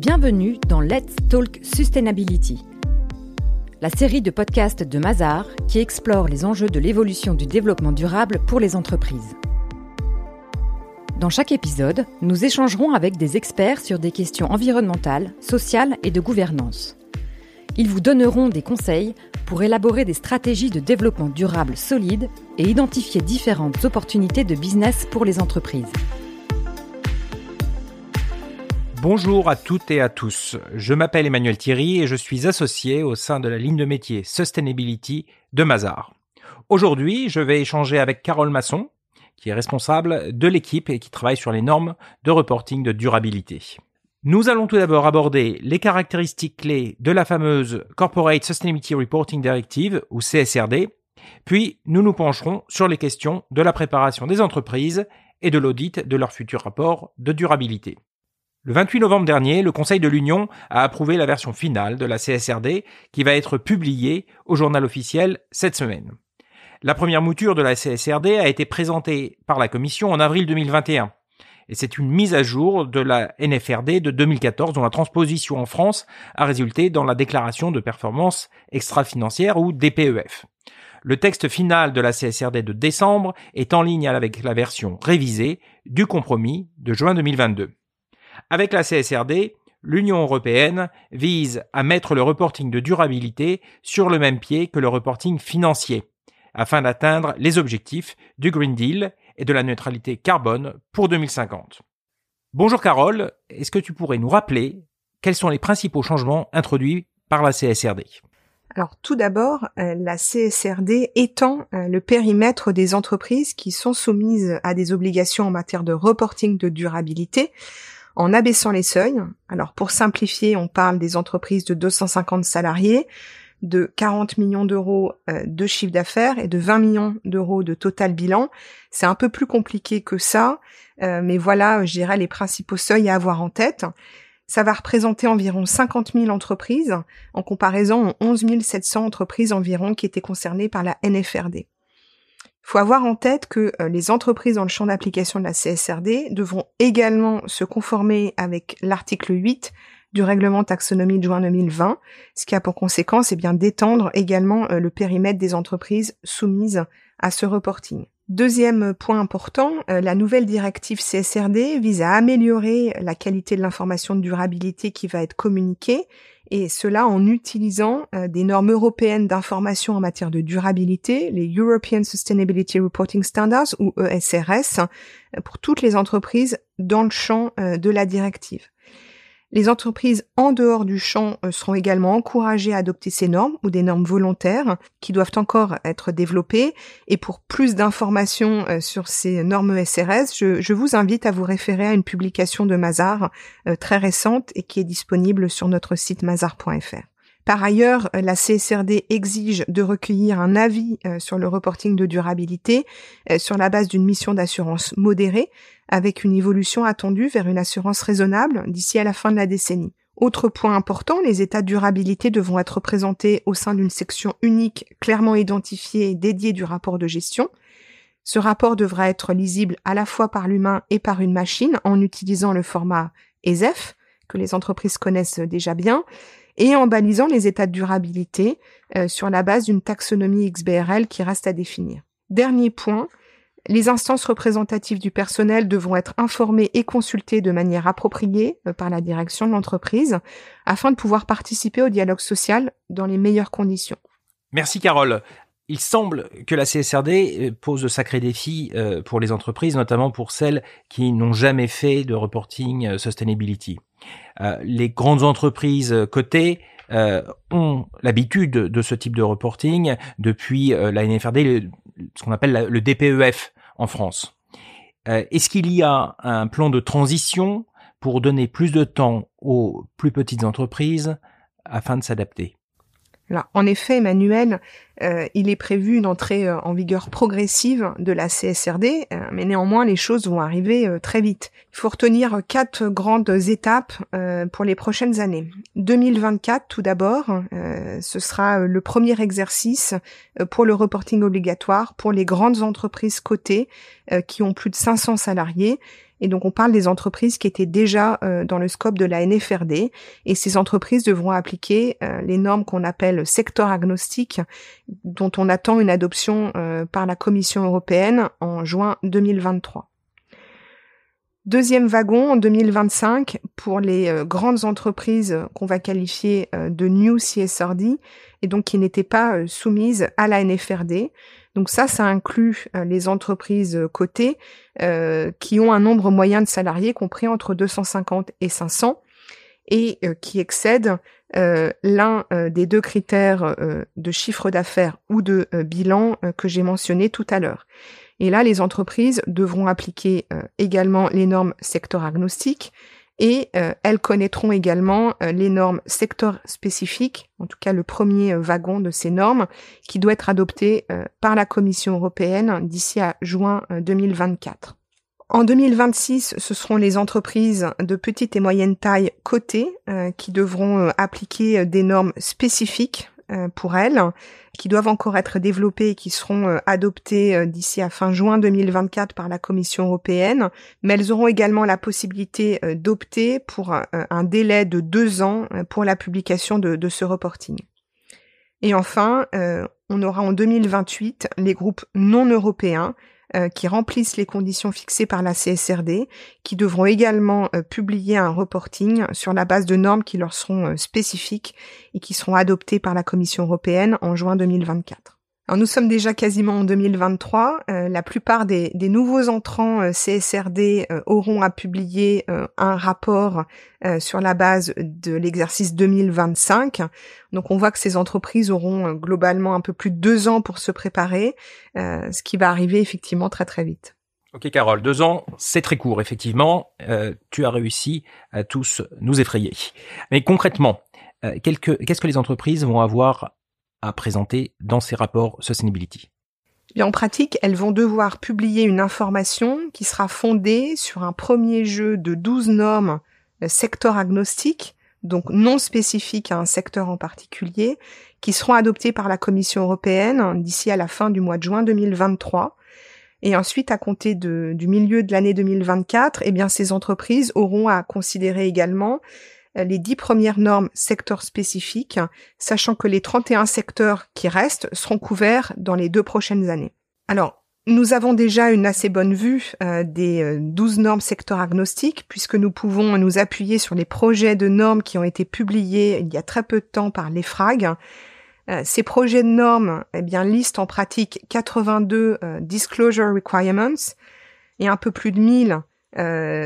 Bienvenue dans Let's Talk Sustainability, la série de podcasts de Mazar qui explore les enjeux de l'évolution du développement durable pour les entreprises. Dans chaque épisode, nous échangerons avec des experts sur des questions environnementales, sociales et de gouvernance. Ils vous donneront des conseils pour élaborer des stratégies de développement durable solides et identifier différentes opportunités de business pour les entreprises. Bonjour à toutes et à tous. Je m'appelle Emmanuel Thierry et je suis associé au sein de la ligne de métier Sustainability de Mazar. Aujourd'hui, je vais échanger avec Carole Masson, qui est responsable de l'équipe et qui travaille sur les normes de reporting de durabilité. Nous allons tout d'abord aborder les caractéristiques clés de la fameuse Corporate Sustainability Reporting Directive ou CSRD, puis nous nous pencherons sur les questions de la préparation des entreprises et de l'audit de leur futur rapport de durabilité. Le 28 novembre dernier, le Conseil de l'Union a approuvé la version finale de la CSRD qui va être publiée au journal officiel cette semaine. La première mouture de la CSRD a été présentée par la Commission en avril 2021 et c'est une mise à jour de la NFRD de 2014 dont la transposition en France a résulté dans la déclaration de performance extra-financière ou DPEF. Le texte final de la CSRD de décembre est en ligne avec la version révisée du compromis de juin 2022. Avec la CSRD, l'Union européenne vise à mettre le reporting de durabilité sur le même pied que le reporting financier, afin d'atteindre les objectifs du Green Deal et de la neutralité carbone pour 2050. Bonjour Carole, est-ce que tu pourrais nous rappeler quels sont les principaux changements introduits par la CSRD alors tout d'abord, euh, la CSRD étend euh, le périmètre des entreprises qui sont soumises à des obligations en matière de reporting de durabilité en abaissant les seuils. Alors pour simplifier, on parle des entreprises de 250 salariés, de 40 millions d'euros euh, de chiffre d'affaires et de 20 millions d'euros de total bilan. C'est un peu plus compliqué que ça, euh, mais voilà, je dirais, les principaux seuils à avoir en tête. Ça va représenter environ 50 000 entreprises, en comparaison aux 11 700 entreprises environ qui étaient concernées par la NFRD. Il faut avoir en tête que euh, les entreprises dans le champ d'application de la CSRD devront également se conformer avec l'article 8 du règlement taxonomie de juin 2020, ce qui a pour conséquence eh d'étendre également euh, le périmètre des entreprises soumises à ce reporting. Deuxième point important, euh, la nouvelle directive CSRD vise à améliorer la qualité de l'information de durabilité qui va être communiquée et cela en utilisant euh, des normes européennes d'information en matière de durabilité, les European Sustainability Reporting Standards ou ESRS, pour toutes les entreprises dans le champ euh, de la directive. Les entreprises en dehors du champ euh, seront également encouragées à adopter ces normes ou des normes volontaires qui doivent encore être développées. Et pour plus d'informations euh, sur ces normes SRS, je, vous invite à vous référer à une publication de Mazar euh, très récente et qui est disponible sur notre site mazar.fr. Par ailleurs, la CSRD exige de recueillir un avis sur le reporting de durabilité sur la base d'une mission d'assurance modérée avec une évolution attendue vers une assurance raisonnable d'ici à la fin de la décennie. Autre point important, les états de durabilité devront être présentés au sein d'une section unique clairement identifiée et dédiée du rapport de gestion. Ce rapport devra être lisible à la fois par l'humain et par une machine en utilisant le format ESEF, que les entreprises connaissent déjà bien, et en balisant les états de durabilité euh, sur la base d'une taxonomie XBRL qui reste à définir. Dernier point, les instances représentatives du personnel devront être informées et consultées de manière appropriée euh, par la direction de l'entreprise afin de pouvoir participer au dialogue social dans les meilleures conditions. Merci Carole. Il semble que la CSRD euh, pose de sacrés défis euh, pour les entreprises, notamment pour celles qui n'ont jamais fait de reporting sustainability. Les grandes entreprises cotées ont l'habitude de ce type de reporting depuis la NFRD, ce qu'on appelle le DPEF en France. Euh, est-ce qu'il y a un plan de transition pour donner plus de temps aux plus petites entreprises afin de s'adapter? En effet, Emmanuel, euh, il est prévu une entrée euh, en vigueur progressive de la CSRD, euh, mais néanmoins les choses vont arriver très vite. Il faut retenir quatre grandes étapes pour les prochaines années. 2024 tout d'abord, ce sera le premier exercice pour le reporting obligatoire pour les grandes entreprises cotées qui ont plus de 500 salariés et donc on parle des entreprises qui étaient déjà dans le scope de la NFRD. Et ces entreprises devront appliquer les normes qu'on appelle secteur agnostique, dont on attend une adoption euh, par la Commission européenne en juin 2023. Deuxième wagon en 2025 pour les grandes entreprises qu'on va qualifier de New CSRD et donc qui n'étaient pas soumises à la NFRD. Donc ça, ça inclut euh, les entreprises euh, cotées euh, qui ont un nombre moyen de salariés compris entre 250 et 500 et qui excèdent l'un des deux critères de chiffre d'affaires ou de bilan que j'ai mentionné tout à l'heure. Et là, les entreprises devront appliquer également les normes secteur agnostiques et euh, elles connaîtront également euh, les normes secteur spécifiques, en tout cas le premier euh, wagon de ces normes, qui doit être adopté par la Commission européenne d'ici à juin 2024. En 2026, ce seront les entreprises de petite et moyenne taille cotées qui devront appliquer des normes spécifiques euh, pour elles, qui doivent encore être développées et qui seront euh, adoptées euh, d'ici à fin juin 2024 par la Commission européenne, mais elles auront également la possibilité d'opter pour un délai de deux ans pour la publication de, de ce reporting. Et enfin, on aura en 2028 les groupes non européens euh, qui remplissent les conditions fixées par la CSRD, qui devront également euh, publier un reporting sur la base de normes qui leur seront euh, spécifiques et qui seront adoptées par la Commission européenne en juin 2024. Alors nous sommes déjà quasiment en 2023. Euh, la plupart des, nouveaux entrants euh, CSRD euh, auront à publier un rapport sur la base de l'exercice 2025. Donc on voit que ces entreprises auront globalement un peu plus de deux ans pour se préparer, ce qui va arriver effectivement très très vite. Ok Carole, deux ans, c'est très court effectivement. tu as réussi à tous nous effrayer. Mais concrètement, qu'est-ce que les entreprises vont avoir à présenter dans ces rapports Sustainability en pratique, elles vont devoir publier une information qui sera fondée sur un premier jeu de 12 normes secteur agnostique, donc non spécifiques à un secteur en particulier, qui seront adoptées par la Commission européenne d'ici à la fin du mois de juin 2023. Et ensuite, à compter du milieu de l'année 2024, eh bien, ces entreprises auront à considérer également les dix premières normes secteurs spécifiques, sachant que les 31 secteurs qui restent seront couverts dans les deux prochaines années. Alors, nous avons déjà une assez bonne vue euh, des 12 euh, normes secteurs agnostiques, puisque nous pouvons nous appuyer sur les projets de normes qui ont été publiés il y a très peu de temps par l'EFRAG. ces projets de normes eh bien, listent en pratique 82 disclosure requirements et un peu plus de 1000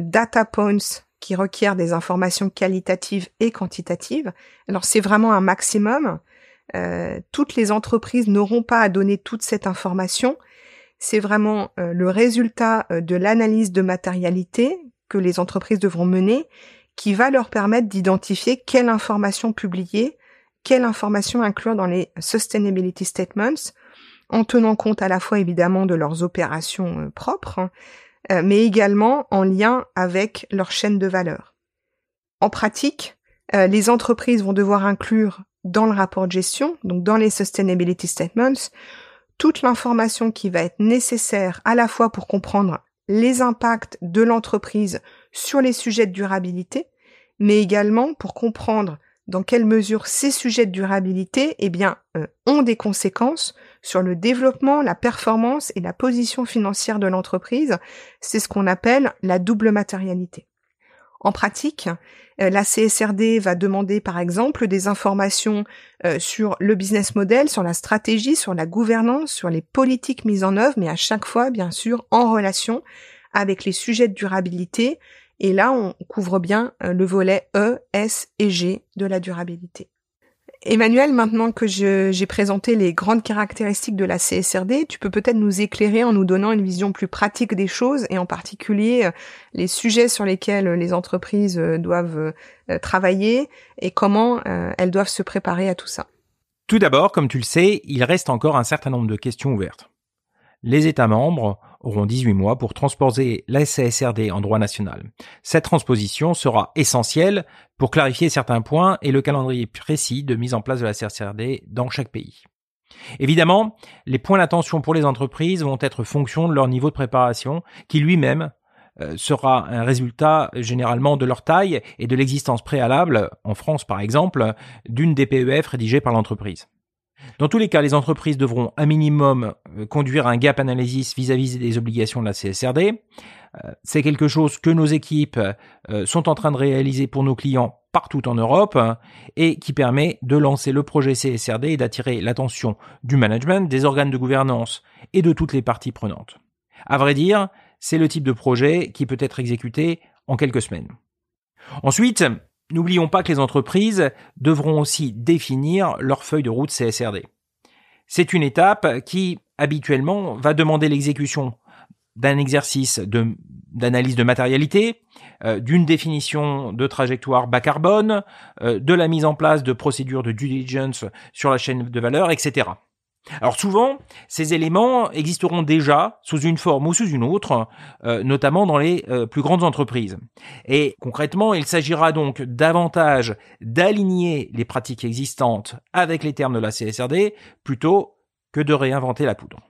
data points qui requiert des informations qualitatives et quantitatives. Alors c'est vraiment un maximum. Euh, toutes les entreprises n'auront pas à donner toute cette information. C'est vraiment euh, le résultat euh, de l'analyse de matérialité que les entreprises devront mener qui va leur permettre d'identifier quelle information publier, quelle information inclure dans les sustainability statements, en tenant compte à la fois évidemment de leurs opérations propres, hein, euh, mais également en lien avec leur chaîne de valeur. En pratique, euh, les entreprises vont devoir inclure dans le rapport de gestion, donc dans les Sustainability Statements, toute l'information qui va être nécessaire à la fois pour comprendre les impacts de l'entreprise sur les sujets de durabilité, mais également pour comprendre dans quelle mesure ces sujets de durabilité eh bien, euh, ont des conséquences sur le développement, la performance et la position financière de l'entreprise. C'est ce qu'on appelle la double matérialité. En pratique, euh, la CSRD va demander par exemple des informations euh, sur le business model, sur la stratégie, sur la gouvernance, sur les politiques mises en œuvre, mais à chaque fois, bien sûr, en relation avec les sujets de durabilité, et là, on couvre bien euh, le volet E, S et G de la durabilité. Emmanuel, maintenant que j'ai présenté les grandes caractéristiques de la CSRD, tu peux peut-être nous éclairer en nous donnant une vision plus pratique des choses et en particulier euh, les sujets sur lesquels les entreprises euh, doivent travailler et comment elles doivent se préparer à tout ça. Tout d'abord, comme tu le sais, il reste encore un certain nombre de questions ouvertes. Les États membres auront 18 mois pour transposer la CSRD en droit national. Cette transposition sera essentielle pour clarifier certains points et le calendrier précis de mise en place de la CSRD dans chaque pays. Évidemment, les points d'attention pour les entreprises vont être fonction de leur niveau de préparation, qui lui-même euh, sera un résultat généralement de leur taille et de l'existence préalable, en France par exemple, d'une DPEF rédigée par l'entreprise. Dans tous les cas, les entreprises devront un minimum euh, conduire un gap analysis vis-à-vis des obligations de la CSRD. Euh, c'est quelque chose que nos équipes sont en train de réaliser pour nos clients partout en Europe et qui permet de lancer le projet CSRD et d'attirer l'attention du management, des organes de gouvernance et de toutes les parties prenantes. À vrai dire, c'est le type de projet qui peut être exécuté en quelques semaines. Ensuite, n'oublions pas que les entreprises devront aussi définir leur feuille de route CSRD. C'est une étape qui, habituellement, va demander l'exécution d'un exercice d'analyse de matérialité, euh, d'une définition de trajectoire bas carbone, euh, de la mise en place de procédures de due diligence sur la chaîne de valeur, etc. Alors souvent, ces éléments existeront déjà sous une forme ou sous une autre, euh, notamment dans les plus grandes entreprises. Et concrètement, il s'agira donc davantage d'aligner les pratiques existantes avec les termes de la CSRD plutôt que de réinventer la poudre.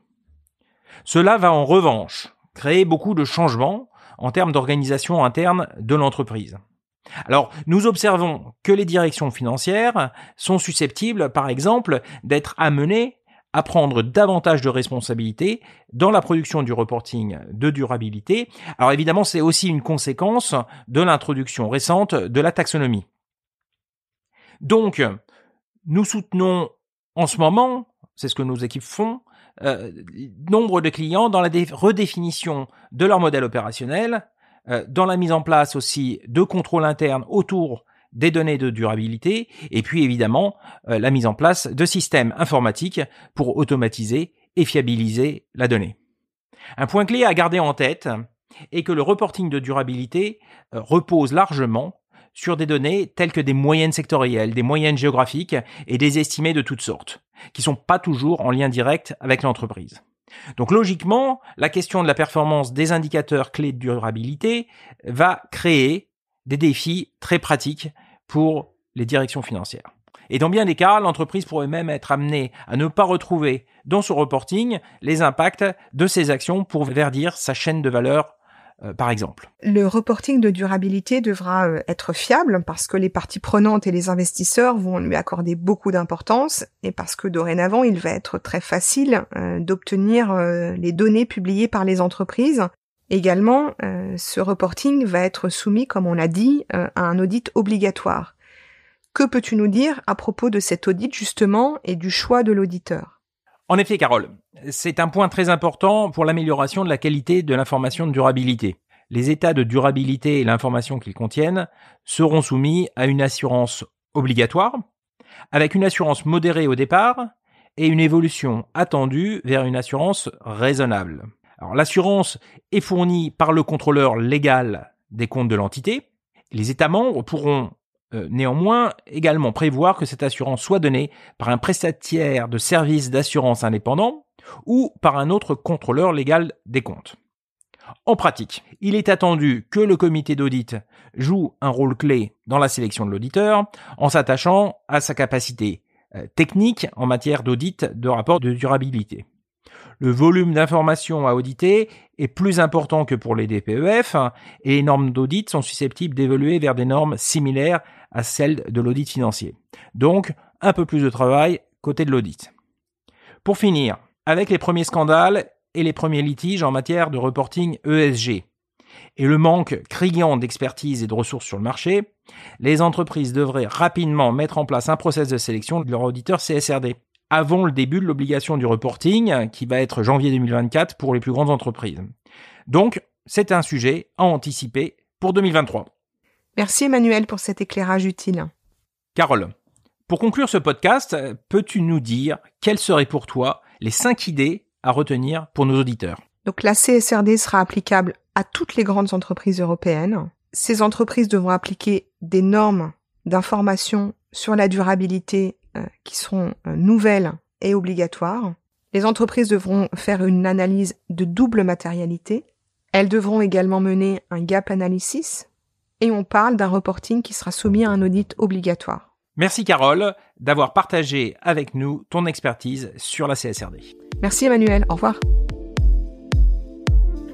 Cela va en revanche créer beaucoup de changements en termes d'organisation interne de l'entreprise. Alors, nous observons que les directions financières sont susceptibles, par exemple, d'être amenées à prendre davantage de responsabilités dans la production du reporting de durabilité. Alors évidemment, c'est aussi une conséquence de l'introduction récente de la taxonomie. Donc, nous soutenons en ce moment, c'est ce que nos équipes font, euh, nombre de clients dans la redéfinition de leur modèle opérationnel, euh, dans la mise en place aussi de contrôles internes autour des données de durabilité, et puis évidemment euh, la mise en place de systèmes informatiques pour automatiser et fiabiliser la donnée. Un point clé à garder en tête est que le reporting de durabilité repose largement sur des données telles que des moyennes sectorielles, des moyennes géographiques et des estimés de toutes sortes, qui sont pas toujours en lien direct avec l'entreprise. Donc logiquement, la question de la performance des indicateurs clés de durabilité va créer des défis très pratiques pour les directions financières. Et dans bien des cas, l'entreprise pourrait même être amenée à ne pas retrouver dans son reporting les impacts de ses actions pour verdir sa chaîne de valeur euh, par exemple. Le reporting de durabilité devra euh, être fiable parce que les parties prenantes et les investisseurs vont lui accorder beaucoup d'importance et parce que dorénavant il va être très facile euh, d'obtenir les données publiées par les entreprises. Également, ce reporting va être soumis, comme on l'a dit, à un audit obligatoire. Que peux-tu nous dire à propos de cet audit justement et du choix de l'auditeur? En effet, Carole, c'est un point très important pour l'amélioration de la qualité de l'information de durabilité. Les états de durabilité et l'information qu'ils contiennent seront soumis à une assurance obligatoire, avec une assurance modérée au départ et une évolution attendue vers une assurance raisonnable. Alors l'assurance est fournie par le contrôleur légal des comptes de l'entité. Les États membres pourront euh, néanmoins, également prévoir que cette assurance soit donnée par un prestataire de services d'assurance indépendant ou par un autre contrôleur légal des comptes. En pratique, il est attendu que le comité d'audit joue un rôle clé dans la sélection de l'auditeur en s'attachant à sa capacité euh, technique en matière d'audit de rapport de durabilité. Le volume d'informations à auditer est plus important que pour les DPEF et les normes d'audit sont susceptibles d'évoluer vers des normes similaires à celles de l'audit financier. Donc, un peu plus de travail côté de l'audit. Pour finir, avec les premiers scandales et les premiers litiges en matière de reporting ESG et le manque criant d'expertise et de ressources sur le marché, les entreprises devraient rapidement mettre en place un process de sélection de leur auditeur CSRD avant le début de l'obligation du reporting, qui va être janvier 2024 pour les plus grandes entreprises. Donc, c'est un sujet à anticiper pour 2023. Merci Emmanuel pour cet éclairage utile. Carole, pour conclure ce podcast, peux-tu nous dire quelles seraient pour toi les cinq idées à retenir pour nos auditeurs? Donc la CSRD sera applicable à toutes les grandes entreprises européennes. Ces entreprises devront appliquer des normes d'information sur la durabilité qui seront euh, nouvelles et obligatoires. Les entreprises devront faire une analyse de double matérialité. Elles devront également mener un gap analysis. Et on parle d'un reporting qui sera soumis à un audit obligatoire. Merci Carole d'avoir partagé avec nous ton expertise sur la CSRD. Merci Emmanuel, au revoir.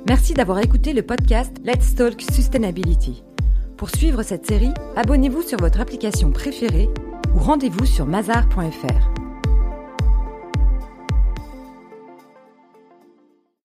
Merci d'avoir écouté le podcast Let's Talk Sustainability. Pour suivre cette série, abonnez-vous sur votre application préférée ou rendez-vous sur mazar.fr.